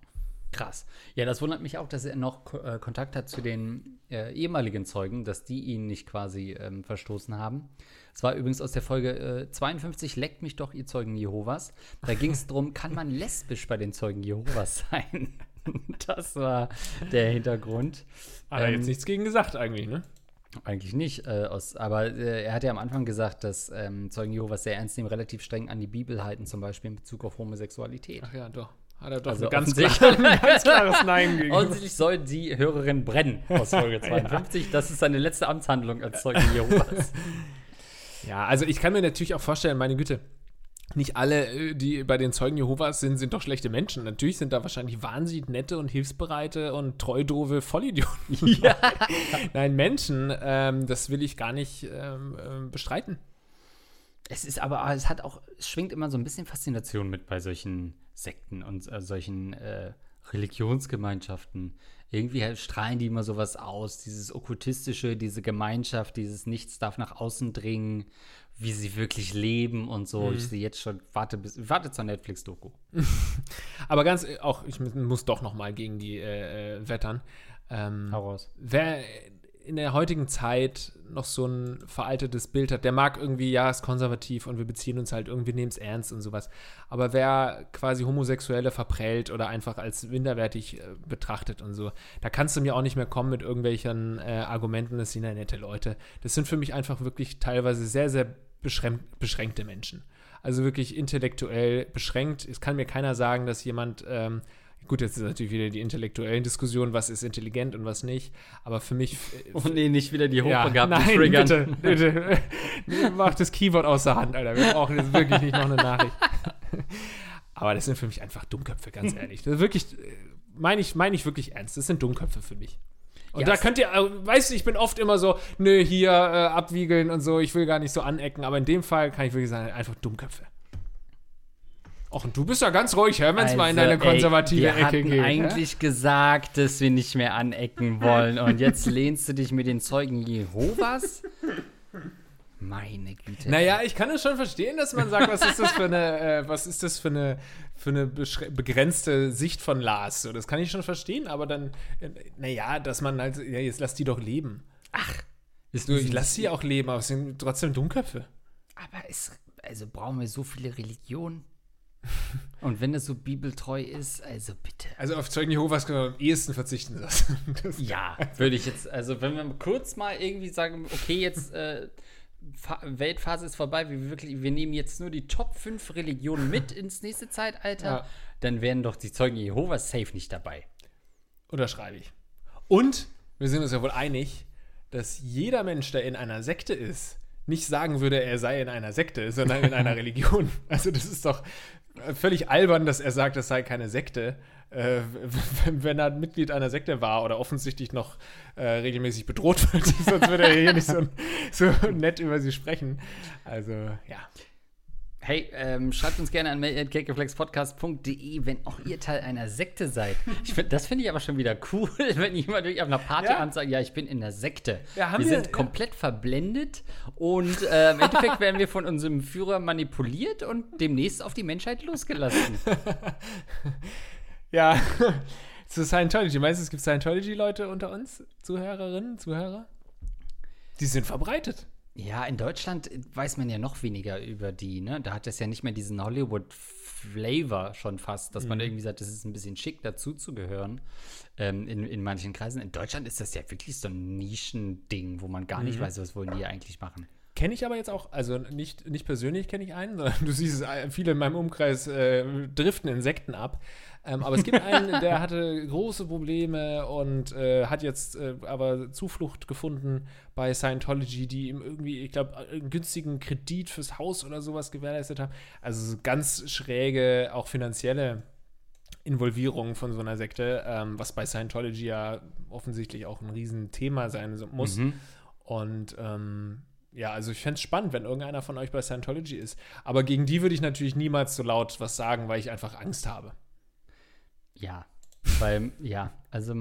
Speaker 1: Krass. Ja, das wundert mich auch, dass er noch äh, Kontakt hat zu den äh, ehemaligen Zeugen, dass die ihn nicht quasi ähm, verstoßen haben. Es war übrigens aus der Folge äh, 52, Leckt mich doch, ihr Zeugen Jehovas. Da ging es darum, kann man lesbisch bei den Zeugen Jehovas sein? das war der Hintergrund.
Speaker 2: Hat er ähm, jetzt nichts gegen gesagt eigentlich, ne?
Speaker 1: Eigentlich nicht, äh, aus, aber äh, er hat ja am Anfang gesagt, dass ähm, Zeugen Jehovas sehr ernst nehmen, relativ streng an die Bibel halten, zum Beispiel in Bezug auf Homosexualität.
Speaker 2: Ach ja, doch.
Speaker 1: Hat er doch also ganz, klar, ganz klares Nein gegeben. Offensichtlich soll die Hörerin brennen aus Folge 52. ja. Das ist seine letzte Amtshandlung als Zeuge Jehovas.
Speaker 2: Ja, also ich kann mir natürlich auch vorstellen, meine Güte, nicht alle, äh, die bei den Zeugen Jehovas sind, sind doch schlechte Menschen. Natürlich sind da wahrscheinlich wahnsinnig nette und hilfsbereite und treudove Vollidioten. Ja. Nein, Menschen, ähm, das will ich gar nicht ähm, äh, bestreiten.
Speaker 1: Es ist aber, es hat auch, es schwingt immer so ein bisschen Faszination mit bei solchen Sekten und äh, solchen äh, Religionsgemeinschaften. Irgendwie halt strahlen die immer sowas aus, dieses Okkultistische, diese Gemeinschaft, dieses Nichts darf nach außen dringen, wie sie wirklich leben und so. Mhm. Ich sehe jetzt schon, warte, bis, warte zur Netflix-Doku.
Speaker 2: Aber ganz, äh, auch, ich muss doch noch mal gegen die äh, äh, wettern. Ähm,
Speaker 1: Hau raus.
Speaker 2: Wer in der heutigen Zeit noch so ein veraltetes Bild hat. Der mag irgendwie, ja, ist konservativ und wir beziehen uns halt irgendwie, nehmen es ernst und sowas. Aber wer quasi Homosexuelle verprellt oder einfach als minderwertig äh, betrachtet und so, da kannst du mir auch nicht mehr kommen mit irgendwelchen äh, Argumenten, das sind ja nette Leute. Das sind für mich einfach wirklich teilweise sehr, sehr beschränkte Menschen. Also wirklich intellektuell beschränkt. Es kann mir keiner sagen, dass jemand ähm, Gut, jetzt ist natürlich wieder die intellektuellen Diskussionen, was ist intelligent und was nicht. Aber für mich.
Speaker 1: Oh nee, nicht wieder die hochbegabten
Speaker 2: ja, nein, triggern. Bitte, bitte. Mach das Keyboard aus der Hand, Alter. Wir brauchen jetzt wirklich nicht noch eine Nachricht. Aber das sind für mich einfach Dummköpfe, ganz ehrlich. Das ist wirklich, äh, meine ich, mein ich wirklich ernst. Das sind Dummköpfe für mich. Und ja, da könnt ihr, äh, weißt du, ich bin oft immer so, nö, hier äh, abwiegeln und so, ich will gar nicht so anecken. Aber in dem Fall kann ich wirklich sagen, einfach Dummköpfe. Ach, und du bist ja ganz ruhig, wenn es also, mal in deine konservative ey, Ecke geht. Wir
Speaker 1: eigentlich hä? gesagt, dass wir nicht mehr anecken wollen. Und jetzt lehnst du dich mit den Zeugen Jehovas? Meine Güte.
Speaker 2: Naja, ich kann es schon verstehen, dass man sagt, was ist das für eine, äh, was ist das für eine, für eine begrenzte Sicht von Lars? So, das kann ich schon verstehen, aber dann, äh, naja, dass man halt, ja, jetzt lass die doch leben.
Speaker 1: Ach.
Speaker 2: Du, ich lass sie auch leben, aber es sind trotzdem Dummköpfe.
Speaker 1: Aber es, also brauchen wir so viele Religionen? Und wenn es so bibeltreu ist, also bitte.
Speaker 2: Also auf Zeugen Jehovas können wir am ehesten verzichten.
Speaker 1: Das ja, würde ich jetzt, also wenn wir kurz mal irgendwie sagen, okay, jetzt äh, Weltphase ist vorbei, wir, wirklich, wir nehmen jetzt nur die Top 5 Religionen mit ins nächste Zeitalter, ja. dann wären doch die Zeugen Jehovas safe nicht dabei.
Speaker 2: Unterschreibe ich. Und wir sind uns ja wohl einig, dass jeder Mensch, der in einer Sekte ist, nicht sagen würde, er sei in einer Sekte, sondern in einer Religion. Also das ist doch völlig albern, dass er sagt, es sei keine Sekte, äh, wenn er Mitglied einer Sekte war oder offensichtlich noch äh, regelmäßig bedroht wird. Sonst würde er hier nicht so, so, nett über sie sprechen. Also, ja.
Speaker 1: Hey, ähm, schreibt uns gerne an mail.kekeflexpodcast.de, wenn auch ihr Teil einer Sekte seid. Find, das finde ich aber schon wieder cool, wenn jemand wirklich auf einer Party
Speaker 2: Ja.
Speaker 1: ansagt, ja, ich bin in der Sekte.
Speaker 2: Ja, haben
Speaker 1: wir
Speaker 2: wir-
Speaker 1: sind komplett verblendet und äh, im Endeffekt werden wir von unserem Führer manipuliert und demnächst auf die Menschheit losgelassen.
Speaker 2: Ja, zu Scientology. Meinst du, es gibt Scientology-Leute unter uns? Zuhörerinnen, Zuhörer? Die sind verbreitet.
Speaker 1: Ja, in Deutschland weiß man ja noch weniger über die, ne? Da hat das ja nicht mehr diesen Hollywood-Flavor schon fast, dass man irgendwie sagt, das ist ein bisschen schick, dazuzugehören ähm, in, in manchen Kreisen. In Deutschland ist das ja wirklich so ein Nischending, wo man gar nicht weiß, was wollen die eigentlich machen.
Speaker 2: Kenne ich aber jetzt auch, also nicht, nicht persönlich kenne ich einen, sondern du siehst es, äh, viele in meinem Umkreis äh, driften Insekten ab. Ähm, aber es gibt einen, der hatte große Probleme und äh, hat jetzt äh, aber Zuflucht gefunden bei Scientology, die ihm irgendwie, ich glaube, einen günstigen Kredit fürs Haus oder sowas gewährleistet haben. Also so ganz schräge, auch finanzielle Involvierung von so einer Sekte, ähm, was bei Scientology ja offensichtlich auch ein Riesenthema sein muss. Und ähm, ja, also ich fände es spannend, wenn irgendeiner von euch bei Scientology ist. Aber gegen die würde ich natürlich niemals so laut was sagen, weil ich einfach Angst habe.
Speaker 1: Ja, weil, ja, also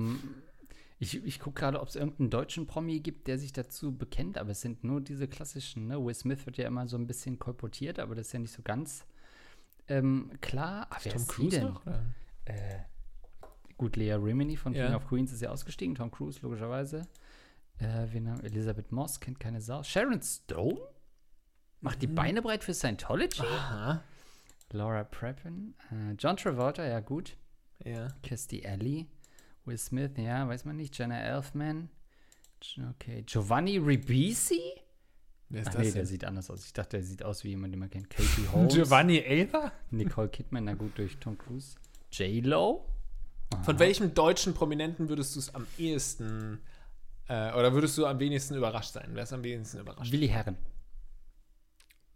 Speaker 1: ich, ich gucke gerade, ob es irgendeinen deutschen Promi gibt, der sich dazu bekennt, aber es sind nur diese klassischen, ne? Will Smith wird ja immer so ein bisschen kolportiert, aber das ist ja nicht so ganz ähm, klar. Ah, wer
Speaker 2: Tom
Speaker 1: ist
Speaker 2: Cruise
Speaker 1: denn?
Speaker 2: noch?
Speaker 1: Äh, gut, Lea Rimini von
Speaker 2: Ja.
Speaker 1: King of Queens ist ja ausgestiegen, Tom Cruise logischerweise. Äh, wen haben, Elizabeth Moss kennt keine Sau. Sharon Stone? Macht die Beine breit für Scientology?
Speaker 2: Aha.
Speaker 1: Laura Prepon. Äh, John Travolta, ja gut.
Speaker 2: Ja.
Speaker 1: Kirstie Alley. Will Smith, ja, weiß man nicht. Jenna Elfman. Okay. Giovanni Ribisi?
Speaker 2: Wer ist
Speaker 1: Ach
Speaker 2: das
Speaker 1: nee, der
Speaker 2: denn?
Speaker 1: sieht anders aus. Ich dachte, der sieht aus wie jemand, den man kennt. Katie Holmes.
Speaker 2: Giovanni Elba?
Speaker 1: Nicole Kidman, na gut, durch Tom Cruise. J-Lo?
Speaker 2: Von welchem deutschen Prominenten würdest du es am ehesten äh, oder würdest du am wenigsten überrascht sein? Wer ist am wenigsten überrascht?
Speaker 1: Willi Herren.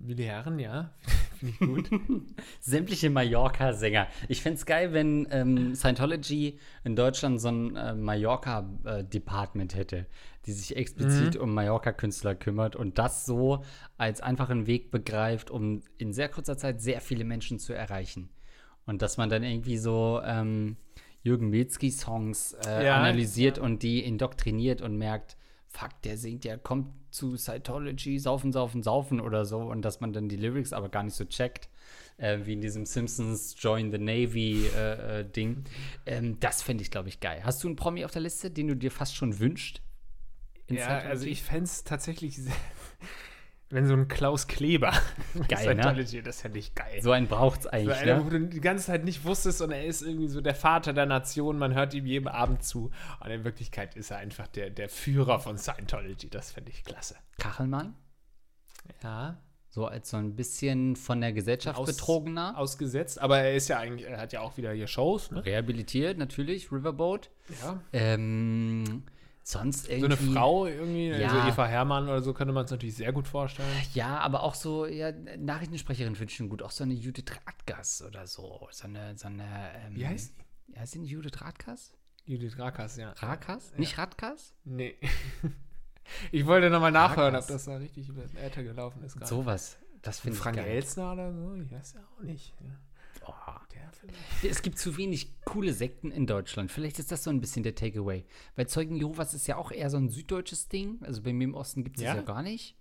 Speaker 2: Willi Herren, ja. Finde ich gut.
Speaker 1: Sämtliche Mallorca-Sänger. Ich fände es geil, wenn ähm, Scientology in Deutschland so ein äh, Mallorca-Department hätte, die sich explizit um Mallorca-Künstler kümmert und das so als einfachen Weg begreift, um in sehr kurzer Zeit sehr viele Menschen zu erreichen. Und dass man dann irgendwie so ähm, Jürgen Milzki-Songs äh,
Speaker 2: Ja,
Speaker 1: analysiert und die indoktriniert und merkt, fuck, der singt ja, kommt zu Scientology, saufen, saufen, saufen oder so und dass man dann die Lyrics aber gar nicht so checkt, äh, wie in diesem Simpsons Join the Navy äh, äh, Ding. Ähm, das fände ich, glaube ich, geil. Hast du einen Promi auf der Liste, den du dir fast schon wünschst? In
Speaker 2: ja,
Speaker 1: Scientology?
Speaker 2: also ich fände es tatsächlich, sehr- wenn so ein Klaus Kleber
Speaker 1: Geil, ne?
Speaker 2: Scientology, das fände ich geil.
Speaker 1: So einen braucht es
Speaker 2: So
Speaker 1: eigentlich,
Speaker 2: einer, wo
Speaker 1: ne?
Speaker 2: du die ganze Zeit nicht wusstest und er ist irgendwie so der Vater der Nation, man hört ihm jeden Abend zu. Und in Wirklichkeit ist er einfach der, der Führer von Scientology. Das fände ich klasse.
Speaker 1: Kachelmann?
Speaker 2: Ja.
Speaker 1: So als so ein bisschen von der Gesellschaft
Speaker 2: Aus-
Speaker 1: betrogener.
Speaker 2: Ausgesetzt, aber er ist ja eigentlich, er hat ja auch wieder hier Shows, ne?
Speaker 1: Rehabilitiert, natürlich, Riverboat.
Speaker 2: Ja.
Speaker 1: Ähm, sonst
Speaker 2: So
Speaker 1: irgendwie.
Speaker 2: eine Frau irgendwie,
Speaker 1: Ja.
Speaker 2: also Eva Herrmann oder so, könnte man es natürlich sehr gut vorstellen.
Speaker 1: Ja, aber auch so, ja, Nachrichtensprecherin finde ich schon gut. Auch so eine Judith Radgas oder so. So eine, so eine. Ähm,
Speaker 2: Wie heißt
Speaker 1: die? Ja, sind Judith Radkas?
Speaker 2: Judith Rakas, ja.
Speaker 1: Rakas? Nicht Radkas?
Speaker 2: Nee. ich wollte nochmal nachhören,
Speaker 1: Rakas.
Speaker 2: ob das da richtig über den Äther gelaufen ist.
Speaker 1: Sowas. Das finde ich
Speaker 2: Frank. Elsner oder so? Ich weiß ja auch nicht. Ja.
Speaker 1: Oh. Es gibt zu wenig coole Sekten in Deutschland. Vielleicht ist das so ein bisschen der Takeaway. Weil Zeugen Jehovas ist ja auch eher so ein süddeutsches Ding. Also bei mir im Osten gibt es
Speaker 2: Ja?
Speaker 1: ja gar nicht.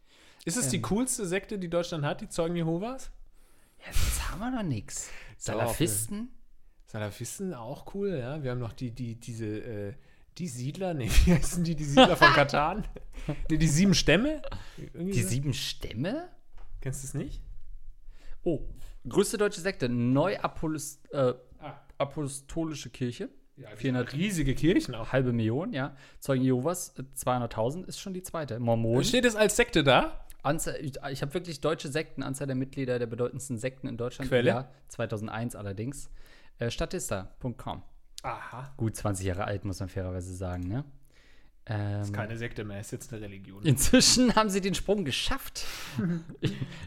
Speaker 2: Ist es die coolste Sekte, die Deutschland hat, die Zeugen Jehovas?
Speaker 1: Ja, jetzt haben wir noch nichts. Salafisten?
Speaker 2: Salafisten auch cool, ja. Wir haben noch die, die, diese, äh, die Siedler, nee, wie heißen die, die Siedler von Katan? nee, die sieben Stämme? Irgendwie
Speaker 1: Die
Speaker 2: so?
Speaker 1: sieben Stämme?
Speaker 2: Kennst du es nicht?
Speaker 1: Oh, größte deutsche Sekte, Neuapolis, äh,
Speaker 2: Ah.
Speaker 1: Apostolische Kirche.
Speaker 2: Ja,
Speaker 1: 400
Speaker 2: riesige Kirchen auch.
Speaker 1: halbe Million, ja. Zeugen Jehovas, äh, 200.000 ist schon die zweite. Mormonen.
Speaker 2: Steht es als Sekte da?
Speaker 1: Anzahl, ich ich habe wirklich deutsche Sekten, Anzahl der Mitglieder der bedeutendsten Sekten in Deutschland.
Speaker 2: Quelle?
Speaker 1: Jahr 2001 allerdings. Äh, Statista.com.
Speaker 2: Aha.
Speaker 1: Gut 20 Jahre alt, muss man fairerweise sagen, ne? Ähm,
Speaker 2: Ist keine Sekte mehr, ist jetzt eine Religion.
Speaker 1: inzwischen haben sie den Sprung geschafft.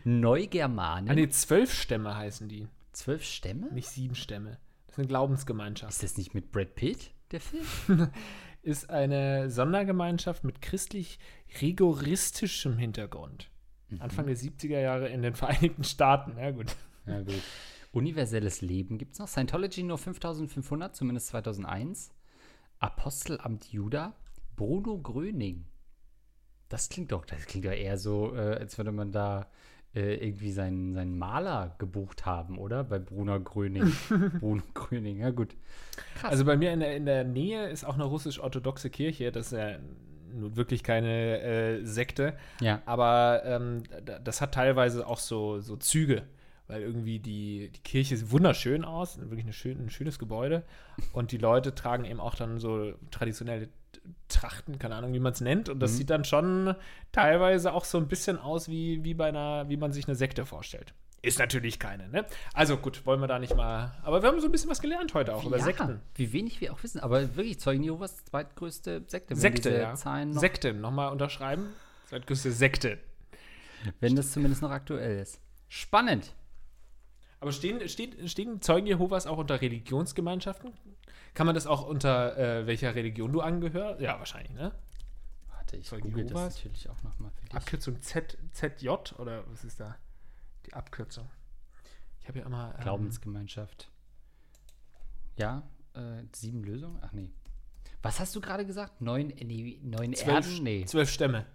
Speaker 1: Neugermanen.
Speaker 2: Ah, nee, zwölf Stämme heißen die.
Speaker 1: Zwölf Stämme?
Speaker 2: Nicht sieben Stämme. Das ist eine Glaubensgemeinschaft.
Speaker 1: Ist das nicht mit Brad Pitt, der Film?
Speaker 2: Ist eine Sondergemeinschaft mit christlich-rigoristischem Hintergrund. Anfang der 70er Jahre in den Vereinigten Staaten. Ja, gut.
Speaker 1: Ja, gut. Universelles Leben gibt es noch. Scientology nur 5500, zumindest 2001. Apostelamt Juda. Bruno Gröning. Das klingt doch, das klingt doch eher so, äh, als würde man da äh, irgendwie seinen, seinen Maler gebucht haben, oder? Bei Bruno Gröning. Bruno Gröning, ja gut.
Speaker 2: Krass. Also bei mir in der, in der Nähe ist auch eine russisch-orthodoxe Kirche. Das ist ja nun wirklich keine äh, Sekte.
Speaker 1: Ja.
Speaker 2: Aber ähm, das hat teilweise auch so, so Züge weil irgendwie die, die Kirche sieht wunderschön aus, wirklich eine schön, ein schönes Gebäude. Und die Leute tragen eben auch dann so traditionelle Trachten, keine Ahnung, wie man es nennt. Und das mhm. sieht dann schon teilweise auch so ein bisschen aus, wie, wie bei einer, wie man sich eine Sekte vorstellt. Ist natürlich keine, ne? Also gut, wollen wir da nicht mal. Aber wir haben so ein bisschen was gelernt heute auch
Speaker 1: ja,
Speaker 2: über Sekten.
Speaker 1: Wie wenig wir auch wissen. Aber wirklich, Zeugen Jehovas zweitgrößte Sekte.
Speaker 2: Sekte, ja. Zahlen noch Sekte, nochmal unterschreiben. Zweitgrößte Sekte.
Speaker 1: Wenn das zumindest noch aktuell ist. Spannend.
Speaker 2: Aber stehen, steht, stehen Zeugen Jehovas auch unter Religionsgemeinschaften? Kann man das auch unter äh, welcher Religion du angehörst? Ja, wahrscheinlich, ne?
Speaker 1: Warte, ich Zeugen google Jehovas. das natürlich auch nochmal
Speaker 2: für dich. Abkürzung Z, ZJ oder was ist da die Abkürzung? Ich habe ja immer.
Speaker 1: Ähm, Glaubensgemeinschaft. Ja, äh, sieben Lösungen? Ach nee. Was hast du gerade gesagt? Neun, nee, neun
Speaker 2: zwölf,
Speaker 1: Erden?
Speaker 2: Nee. Zwölf Stämme.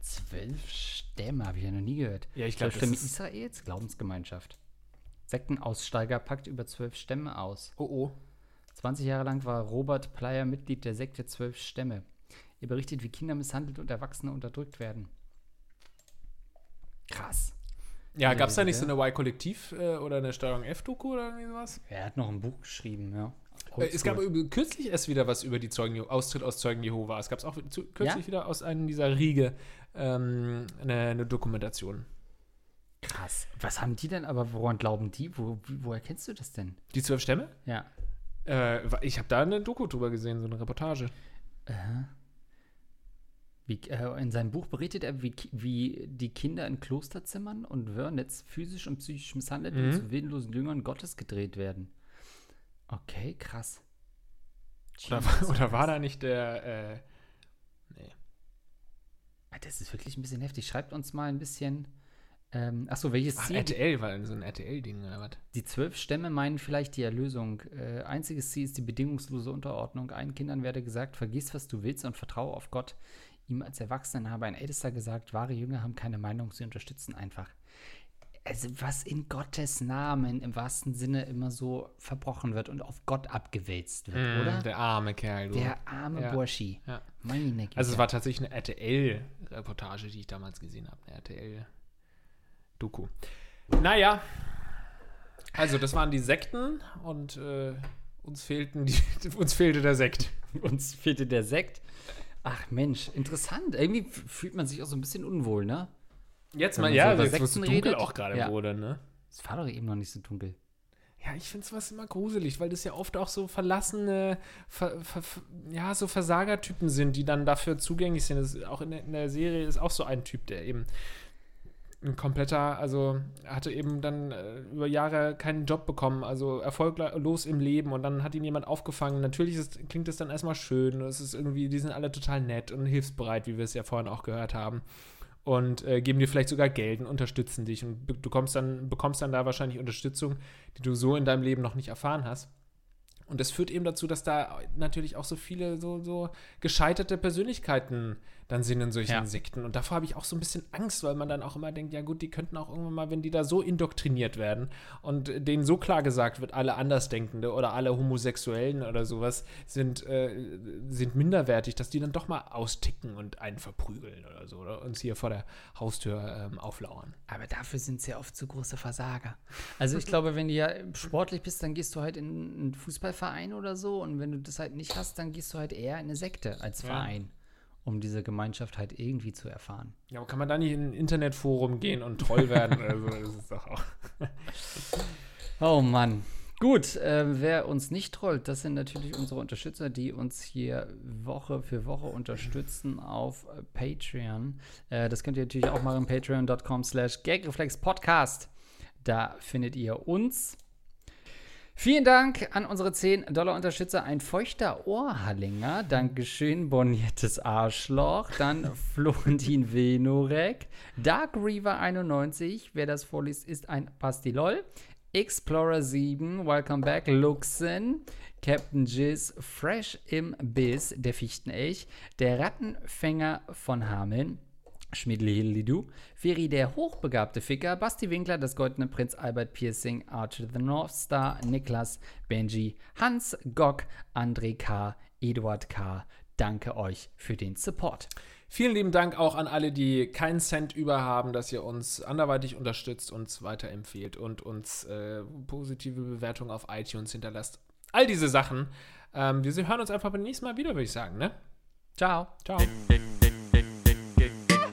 Speaker 1: Zwölf Stämme, habe ich ja noch nie gehört.
Speaker 2: Ja, ich glaube.
Speaker 1: Zwölf Stämme Israels? Glaubensgemeinschaft. Sektenaussteiger packt über zwölf Stämme aus.
Speaker 2: Oh oh.
Speaker 1: 20 Jahre lang war Robert Plyer Mitglied der Sekte Zwölf Stämme. Er berichtet, wie Kinder misshandelt und Erwachsene unterdrückt werden. Krass.
Speaker 2: Ja, gab es da nicht so eine Y-Kollektiv äh, oder eine Steuerung F-Doku oder irgendwie sowas?
Speaker 1: Er hat noch ein Buch geschrieben, ja.
Speaker 2: Äh, es gab kürzlich erst wieder was über die Zeugen, Austritt aus Zeugen Jehova. Es gab auch zu, kürzlich ja? wieder aus einem dieser Riege ähm, eine, eine Dokumentation.
Speaker 1: Krass. Was haben die denn, aber woran glauben die? Wo, woher kennst du das denn?
Speaker 2: Die zwölf Stämme?
Speaker 1: Ja.
Speaker 2: Äh, ich habe da eine Doku drüber gesehen, so eine Reportage.
Speaker 1: Äh. Wie, äh, in seinem Buch berichtet er, wie, wie die Kinder in Klosterzimmern und Wörnitz physisch und psychisch misshandelt mhm. und zu willenlosen Jüngern Gottes gedreht werden. Okay, krass.
Speaker 2: Oder, oder war da nicht der, äh, nee.
Speaker 1: Ah, das ist wirklich ein bisschen heftig. Schreibt uns mal ein bisschen ähm, achso, welches
Speaker 2: Ach, Ziel? RTL war so ein RTL-Ding oder was?
Speaker 1: Die zwölf Stämme meinen vielleicht die Erlösung. Äh, einziges Ziel ist die bedingungslose Unterordnung. Allen Kindern werde gesagt, vergiss, was du willst und vertraue auf Gott. Ihm als Erwachsenen habe ein Ältester gesagt, wahre Jünger haben keine Meinung, sie unterstützen einfach. Also was in Gottes Namen im wahrsten Sinne immer so verbrochen wird und auf Gott abgewälzt wird, mm, oder?
Speaker 2: Der arme Kerl. Du.
Speaker 1: Der arme ja. Burschi.
Speaker 2: Ja. Meine Also es war tatsächlich eine RTL-Reportage, die ich damals gesehen habe. Eine RTL Doku. Naja, also das waren die Sekten und äh, uns, fehlten die, uns fehlte der Sekt.
Speaker 1: uns fehlte der Sekt. Ach Mensch, interessant. Irgendwie fühlt man sich auch so ein bisschen unwohl, ne?
Speaker 2: Jetzt mal, ja, so jetzt, es dunkel redet. auch gerade ja. wurde, ne?
Speaker 1: Es war doch eben noch nicht so dunkel.
Speaker 2: Ja, ich finde sowas immer gruselig, weil das ja oft auch so verlassene, ver, ver, ja, so Versagertypen sind, die dann dafür zugänglich sind. Das auch in der, in der Serie ist auch so ein Typ, der eben ein kompletter, also hatte eben dann äh, über Jahre keinen Job bekommen, also erfolglos im Leben und dann hat ihn jemand aufgefangen. Natürlich ist, klingt es dann erstmal schön, es ist irgendwie, die sind alle total nett und hilfsbereit, wie wir es ja vorhin auch gehört haben. Und äh, geben dir vielleicht sogar Geld und unterstützen dich. Und du kommst dann, bekommst dann da wahrscheinlich Unterstützung, die du so in deinem Leben noch nicht erfahren hast. Und das führt eben dazu, dass da natürlich auch so viele so, so gescheiterte Persönlichkeiten dann sind in solchen ja. Sekten. Und davor habe ich auch so ein bisschen Angst, weil man dann auch immer denkt, ja gut, die könnten auch irgendwann mal, wenn die da so indoktriniert werden und denen so klar gesagt wird, alle Andersdenkende oder alle Homosexuellen oder sowas sind, äh, sind minderwertig, dass die dann doch mal austicken und einen verprügeln oder so oder uns hier vor der Haustür ähm, auflauern.
Speaker 1: Aber dafür sind sie ja oft zu große Versager. Also ich glaube, wenn du ja sportlich bist, dann gehst du halt in einen Fußballverein oder so und wenn du das halt nicht hast, dann gehst du halt eher in eine Sekte als Verein. Ja um diese Gemeinschaft halt irgendwie zu erfahren.
Speaker 2: Ja, aber kann man da nicht in ein Internetforum gehen und Troll werden? also, das ist doch auch.
Speaker 1: oh Mann. Gut, äh, wer uns nicht trollt, das sind natürlich unsere Unterstützer, die uns hier Woche für Woche unterstützen auf Patreon. Äh, das könnt ihr natürlich auch machen, patreon.com slash gagreflexpodcast. Da findet ihr uns. Vielen Dank an unsere 10-Dollar-Unterstützer. Ein feuchter Ohrhallinger. Dankeschön, boniertes Arschloch. Dann Florentin Venorek. Dark Reaver 91. Wer das vorliest, ist ein Pastilol. Explorer 7. Welcome back. Luxen. Captain Jizz. Fresh im Biss. Der Fichtenelch. Der Rattenfänger von Hameln. Schmidli-Hilli-Du, Feri der hochbegabte Ficker, Basti Winkler, das goldene Prinz Albert Piercing, Archer the North Star, Niklas, Benji, Hans, Gok, André K., Eduard K. Danke euch für den Support.
Speaker 2: Vielen lieben Dank auch an alle, die keinen Cent über haben, dass ihr uns anderweitig unterstützt, uns weiterempfehlt und uns äh, positive Bewertungen auf iTunes hinterlasst. All diese Sachen. Ähm, wir hören uns einfach beim nächsten Mal wieder, würde ich sagen, ne?
Speaker 1: Ciao.
Speaker 2: Ciao.